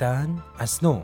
زیستن از نو.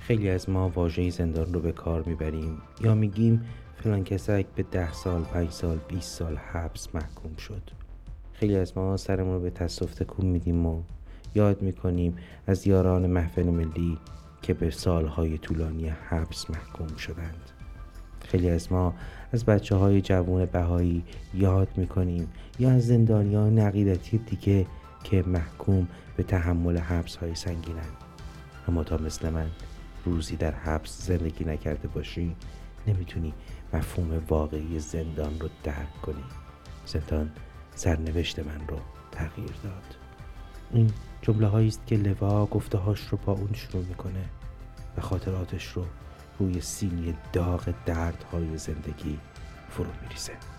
خیلی از ما واژه زندان رو به کار می‌بریم یا میگیم فلان کسک به ده سال، پنج سال، 20 سال حبس محکوم شد. خیلی از ما سرمون رو به تصف تکون میدیم و یاد می‌کنیم از یاران محفل ملی که به سالهای طولانی حبس محکوم شدند. خیلی از ما از بچه های جوون بهایی یاد می‌کنیم. یا از زندانیان عقیدتی دیگه که محکوم به تحمل حبس های سنگینند اما تا مثل من روزی در حبس زندگی نکرده باشی نمی‌تونی مفهوم واقعی زندان رو درک کنی. زندان سرنوشت من رو تغییر داد. این جمله است که لوا گفته هاش رو با اون شروع می‌کنه و خاطراتش رو روی سینی داغ دردهای زندگی فرو میریزه.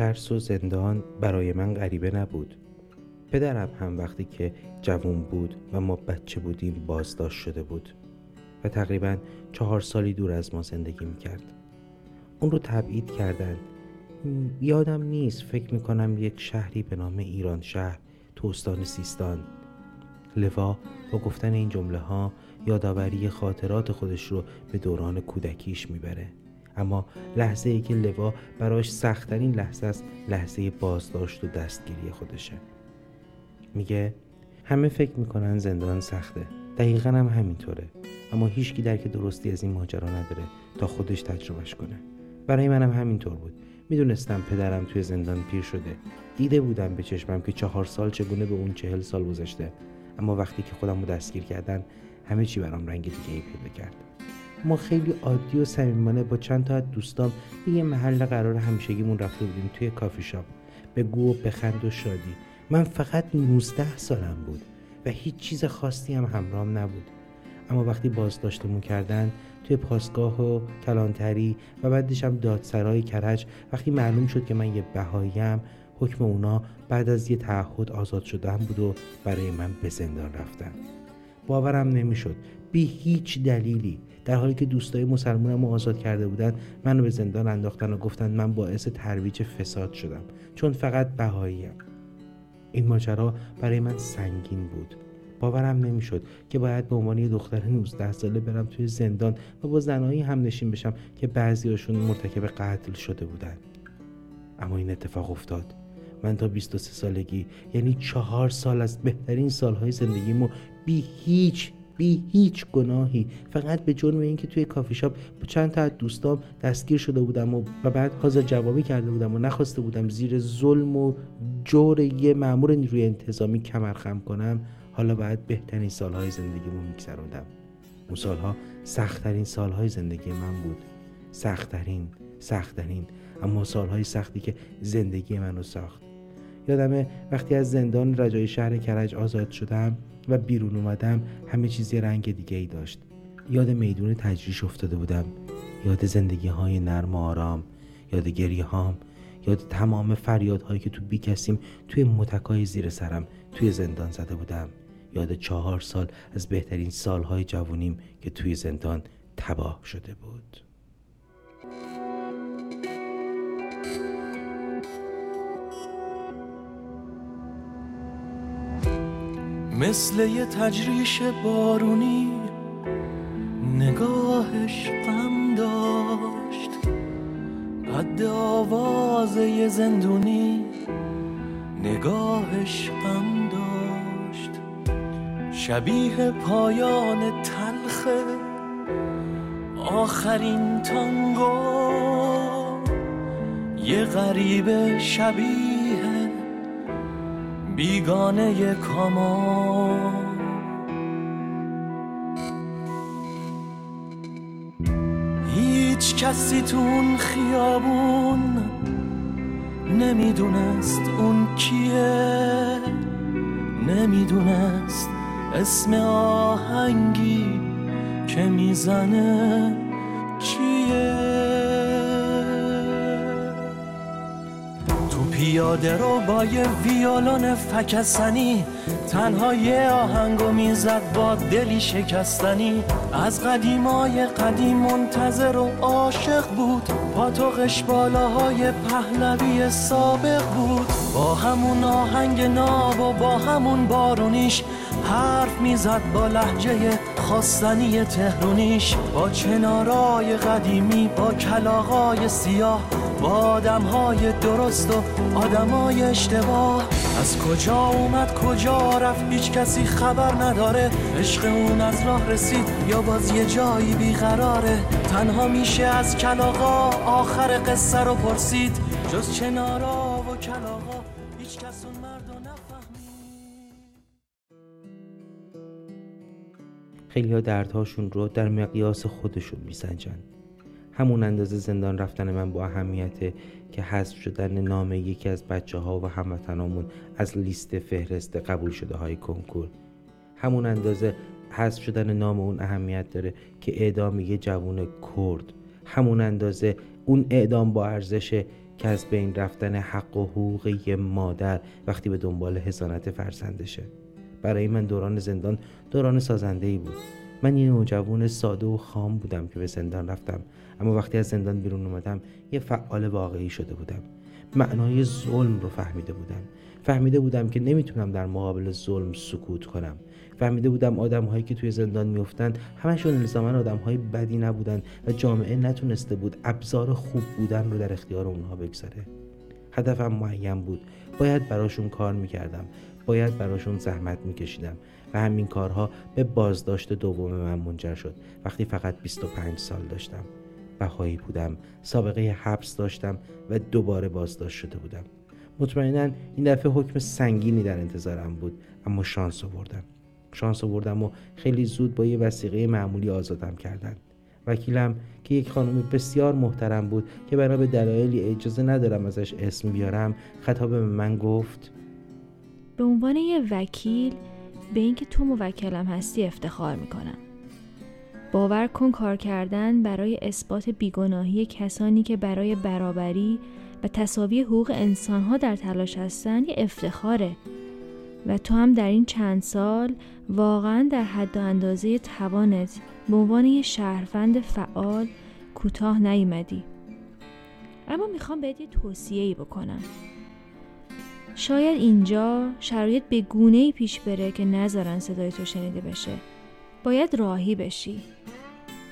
ترس و زندان برای من غریبه نبود. پدرم هم وقتی که جوون بود و ما بچه بودیم بازداشت شده بود و تقریبا چهار سالی دور از ما زندگی می‌کرد. اون رو تبعید کردن. یادم نیست فکر می‌کنم یک شهری به نام ایران شهر تو استان سیستان. لوا با گفتن این جمله ها یادآوری خاطرات خودش رو به دوران کودکیش می‌بره. اما لحظه ای که لوا براش سختترین لحظه است لحظه بازداشت و دستگیری خودشه. میگه همه فکر می‌کنن زندان سخته. دقیقا هم همینطوره. اما هیچکی درک درستی از این ماجرا نداره تا خودش تجربهش کنه. برای منم همینطور بود. می‌دونستم پدرم توی زندان پیر شده. دیده بودم به چشمم که چهار سال چگونه به اون چهل سال گذشته. اما وقتی که خودم رو دستگیر کردن همه چی برام رنگ دیگه ای پیدا کرد. ما خیلی عادی و صمیمانه با چند تا از دوستام به یه محل قرار همیشگیمون رفته بودیم توی کافی شاپ. به گو و بخند و شادی. من فقط 19 سالم بود و هیچ چیز خاصی هم همراهم نبود. اما وقتی بازداشتمون کردن توی پاسگاه و کلانتری و بعدش هم دادسرای کرج وقتی معلوم شد که من یه بهاییم حکم اونا بعد از یه تعهد آزاد شدن بود و برای من به زندان رفتن. باورم نمی‌شد. بی هیچ دلیلی در حالی که دوستای مسلمانم آزاد کرده بودن منو به زندان انداختن و گفتن من باعث ترویج فساد شدم. چون فقط بهاییم. این ماجرا برای من سنگین بود. باورم نمی‌شد که باید به عنوان یه دختر 19 ساله برم توی زندان و با زنایی هم نشین بشم که بعضیاشون مرتکب قتل شده بودن. اما این اتفاق افتاد. من تا 23 سالگی یعنی چهار سال از بهترین سالهای زندگیمو بی هیچ بی هیچ گناهی. فقط به جرم اینکه توی کافی شاپ با چند تا از دوستام دستگیر شده بودم و, و بعد حاضر جوابی کرده بودم و نخواسته بودم زیر ظلم و جور یه مامور نیروی انتظامی کمر خم کنم. حالا باید بهترین سالهای زندگیمو میگذروندم. اون سالها سختترین سالهای زندگی من بود. سختترین سختترین. اما سالهای سختی که زندگی منو ساخت. یادمه وقتی از زندان رجای شهر کرج آزاد شدم و بیرون اومدم همه چیزی رنگ دیگه ای داشت. یاد میدون تجریش افتاده بودم. یاد زندگی های نرم و آرام یاد گریه هام یاد تمام فریادهایی که تو بیکسیم توی متکای زیر سرم توی زندان زده بودم. یاد چهار سال از بهترین سالهای جوونیم که توی زندان تباه شده بود. مثل یه تجریش بارونی نگاهش غم داشت. قد آواز یه زندونی نگاهش غم داشت. شبیه پایان تلخ آخرین تانگو. یه غریب شبیه بیگانه کاما هیچ کسی تو خیابون نمی‌دونست اون کیه. نمی‌دونست اسم آهنگی که می‌زنه چیه. پیاده رو با یه ویولون فکستنی تنها یه آهنگو می‌زد با دلی شکستنی. از قدیمای قدیم منتظر و عاشق بود پاتوقش بالاهای پهلوی سابق بود. با همون آهنگ ناب و با همون بارونیش حرف می‌زد با لحجه خواستنی تهرونیش. با چنارای قدیمی با کلاغای سیاه با آدم های درست و آدم های اشتباه. از کجا اومد کجا رفت هیچ کسی خبر نداره. عشق اون از راه رسید یا باز یه جایی بیقراره. تنها میشه از کلاغا آخر قصه رو پرسید. جز چنارا و کلاغا هیچ کس اون مرد خیلی ها دردهاشون رو در مقیاس خودشون میسنجن. همون اندازه زندان رفتن من با اهمیته که حذف شدن نام یکی از بچه ها و هموطنامون از لیست فهرست قبول شده های کنکور. همون اندازه حذف شدن نام اون اهمیت داره که اعدام یه جوون کرد. همون اندازه اون اعدام با ارزشه که از بین رفتن حق و حقوق یه مادر وقتی به دنبال حسانت فرزندشه. برای من دوران زندان دوران سازنده ای بود. من یه نوجوان ساده و خام بودم که به زندان رفتم. اما وقتی از زندان بیرون اومدم یه فعال واقعی شده بودم. معنای ظلم رو فهمیده بودم. فهمیده بودم که نمی‌تونم در مقابل ظلم سکوت کنم. فهمیده بودم آدم هایی که توی زندان میفتند همشون الزاما آدم های بدی نبودن و جامعه نتونسته بود ابزار خوب بودن رو در اختیار اونها بگذاره. هدفم معین بود. باید براشون کار می‌کردم. باید براشون زحمت میکشیدم و همین کارها به بازداشت دوم من منجر شد. وقتی فقط 25 سال داشتم. بهایی بودم سابقه حبس داشتم و دوباره بازداشت شده بودم. مطمئنا این دفعه حکم سنگینی در انتظارم بود اما شانس آوردم. شانس آوردم و خیلی زود با یه وسیقه معمولی آزادم کردن. وکیلم که یک خانم بسیار محترم بود که بنا به دلایلی اجازه ندارم ازش اسم بیارم خطاب به من گفت به عنوان یه وکیل به اینکه تو موکلم هستی افتخار می‌کنم. باور کن کار کردن برای اثبات بیگناهی کسانی که برای برابری و تصاوی حقوق انسانها در تلاش هستند یه افتخاره و تو هم در این چند سال واقعا در حد و اندازه توانت به عنوان یه شهروند فعال کوتاه نیومدی. اما می‌خوام بهت یه توصیه ای بکنم. شاید اینجا شرایط به گونه پیش بره که نذارن صدای تو شنیده بشه. باید راهی بشی.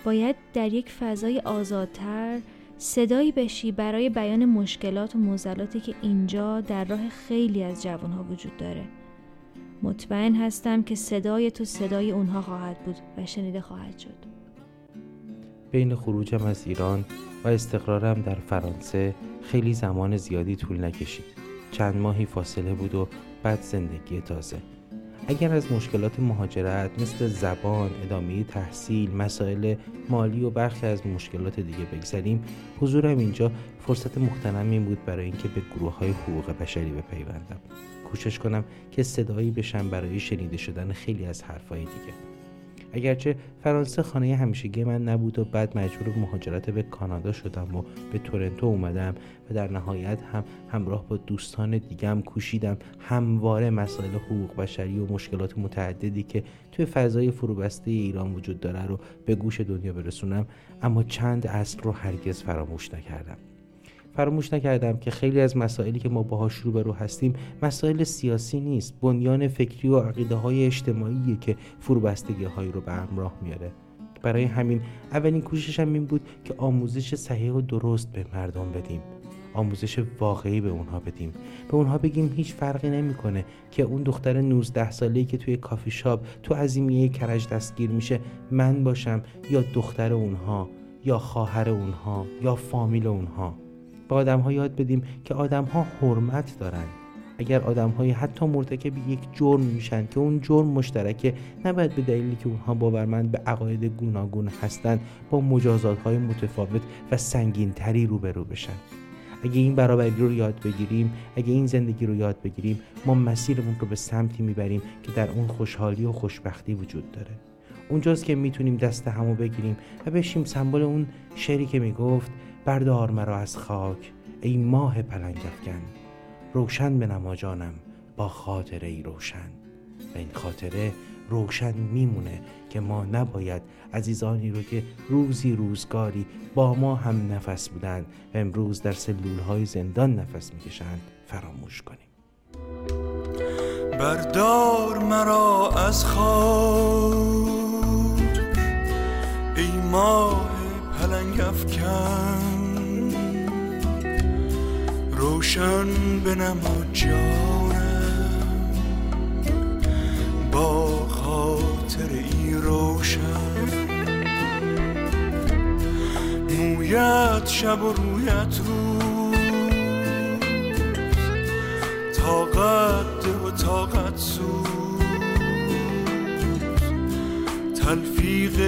باید در یک فضای آزادتر صدایی بشی برای بیان مشکلات و موزلاتی که اینجا در راه خیلی از جوانها وجود داره. مطمئن هستم که صدای تو صدای اونها خواهد بود و شنیده خواهد شد. بین خروجم از ایران و استقرارم در فرانسه خیلی زمان زیادی طول نکشید. چند ماهی فاصله بود و بعد زندگی تازه. اگر از مشکلات مهاجرت مثل زبان، ادامه تحصیل، مسائل مالی و برخی از مشکلات دیگه بگذریم حضورم اینجا فرصت مختنمی بود برای اینکه به گروه های حقوق بشری بپیوندم. کوشش کنم که صدایی بشم برای شنیده شدن خیلی از حرفهای دیگه. اگرچه فرانسه خانه همیشگی من نبود و بعد مجبور مهاجرت به کانادا شدم و به تورنتو اومدم و در نهایت هم همراه با دوستان دیگم کوشیدم همواره مسائل حقوق بشری و مشکلات متعددی که توی فضای فروبسته ایران وجود داره رو به گوش دنیا برسونم اما چند اصل رو هرگز فراموش نکردم. فراموش نکردم که خیلی از مسائلی که ما باهاش روبرو هستیم مسائل سیاسی نیست بنیان فکری و عقیده های اجتماعی که فروبستگی هایی رو به همراه میاره. برای همین اولین کوششم این بود که آموزش صحیح و درست به مردم بدیم. آموزش واقعی به اونها بدیم. به اونها بگیم هیچ فرقی نمی‌کنه که اون دختر 19 ساله‌ای که توی کافی شاپ تو عظیمیه کرج دستگیر میشه من باشم یا دختر اونها یا خواهر اونها یا فامیل اونها. به آدم ها یاد بدیم که آدم ها حرمت دارن. اگر آدم های حتی مرتکب یک جرم میشن که اون جرم مشترکه نباید به دلیلی که اونها باورمند به عقاید گوناگون هستند با مجازات های متفاوت و سنگین تری روبرو بشن. اگه این برابری رو یاد بگیریم اگه این زندگی رو یاد بگیریم ما مسیرمون رو به سمتی می‌بریم که در اون خوشحالی و خوشبختی وجود داره. اونجاست که می‌تونیم دست همو بگیریم و بشیم سمبل اون شعری که می‌گفت بردار مرا از خاک ای ماه پلنگ روشن به نماجانم با خاطره ای روشن. و این خاطره روشن میمونه که ما نباید عزیزانی رو که روزی روزگاری با ما هم نفس بودند و امروز در سلول های زندان نفس می‌کشند فراموش کنیم. بردار مرا از خاک ای ماه پلنگ افکن. روشن به نما با خاطر ای روشن. مویت شب و رویت روز. طاقت ده و طاقت سوز. تلفیق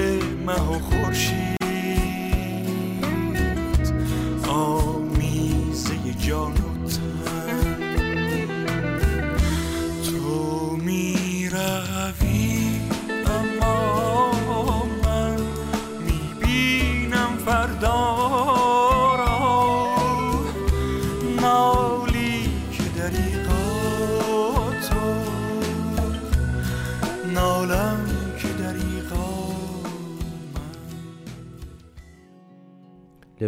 مه و خورشید.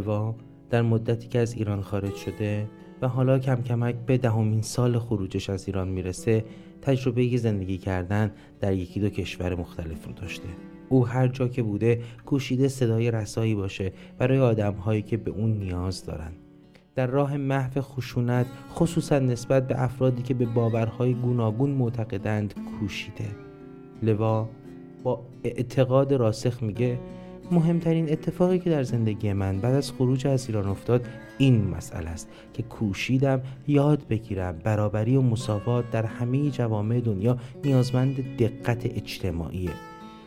لوا در مدتی که از ایران خارج شده و حالا کم کمک به دهمین سال خروجش از ایران می‌رسه تجربه زندگی کردن در یکی دو کشور مختلف رو داشته. او هر جا که بوده کوشیده صدای رسایی باشه برای آدم هایی که به اون نیاز دارن. در راه محو خشونت خصوصا نسبت به افرادی که به باورهای گوناگون معتقدند کوشیده. لوا با اعتقاد راسخ میگه مهمترین اتفاقی که در زندگی من بعد از خروج از ایران افتاد این مسئله است که کوشیدم یاد بگیرم برابری و مساوات در همه جوامع دنیا نیازمند دقت اجتماعیه.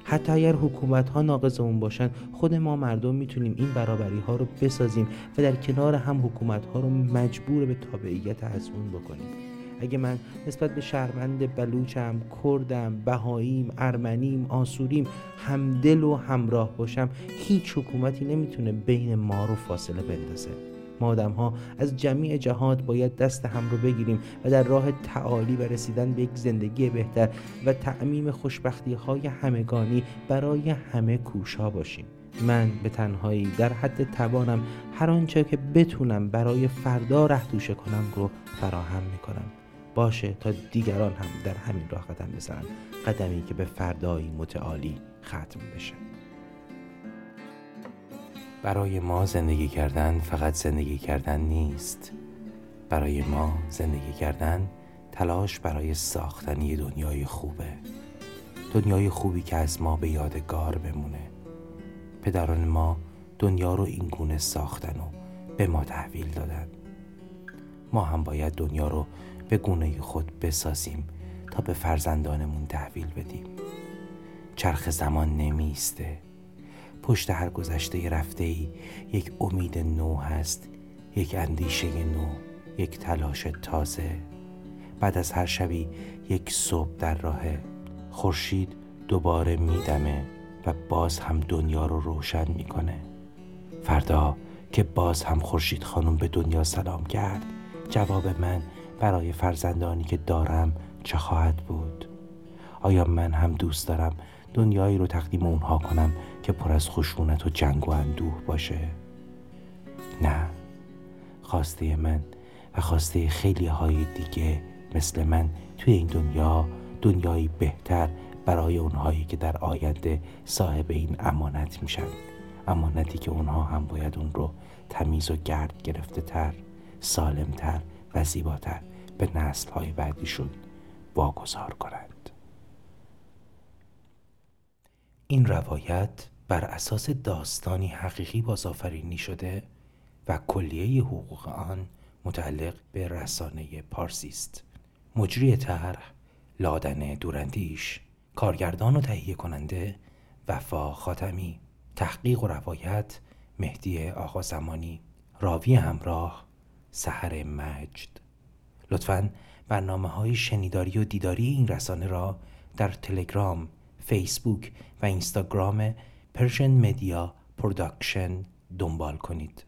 حتی اگر حکومت ها ناقض اون باشن خود ما مردم می‌تونیم این برابری ها رو بسازیم و در کنار هم حکومت ها رو مجبور به تابعیت از اون بکنیم. اگه من نسبت به شهروند بلوچم، کردم، بهاییم، ارمنیم، آسوریم همدل و همراه باشم هیچ حکومتی نمی‌تونه بین ما رو فاصله بندازه. ما آدم ها از جمیع جهات باید دست هم رو بگیریم و در راه تعالی و رسیدن به یک زندگی بهتر و تعمیم خوشبختی های همگانی برای همه کوشا باشیم. من به تنهایی در حد توانم هر آنچه که بتونم برای فردا ره توشه کنم رو فراهم می‌کنم. باشه تا دیگران هم در همین راه قدم بزنن. قدمی که به فردایی متعالی ختم بشه. برای ما زندگی کردن فقط زندگی کردن نیست. برای ما زندگی کردن تلاش برای ساختن دنیای خوبه. دنیای خوبی که از ما به یادگار بمونه. پدران ما دنیا رو این گونه ساختن و به ما تحویل دادن. ما هم باید دنیا رو به گونه خود بسازیم تا به فرزندانمون تحویل بدیم. چرخ زمان نمیسته پشت هر گذشته رفته ای یک امید نو هست یک اندیشه نو یک تلاش تازه. بعد از هر شبی یک صبح در راهه. خورشید دوباره میدمه و باز هم دنیا رو روشن می‌کنه. فردا که باز هم خورشید خانم به دنیا سلام کرد جواب من برای فرزندانی که دارم چه خواهد بود؟ آیا من هم دوست دارم دنیایی رو تقدیم اونها کنم که پر از خشونت و جنگ و اندوه باشه؟ نه. خواسته من و خواسته خیلی های دیگه مثل من توی این دنیا دنیایی بهتر برای اونهایی که در آینده صاحب این امانت میشن. امانتی که اونها هم باید اون رو تمیز و گرد گرفته تر سالم تر و زیباتر به نسل های بعدیشون واگذار کنند. این روایت بر اساس داستانی حقیقی بازآفرینی شده و کلیه حقوق آن متعلق به رسانه پارسی است. مجری طرح لادن دوراندیش کارگردان و تهیه کننده وفا خاتمی تحقیق و روایت مهدی آقازمانی راوی همراه سحر مجد. لطفا برنامه های شنیداری و دیداری این رسانه را در تلگرام، فیسبوک و اینستاگرام Persian Media Production دنبال کنید.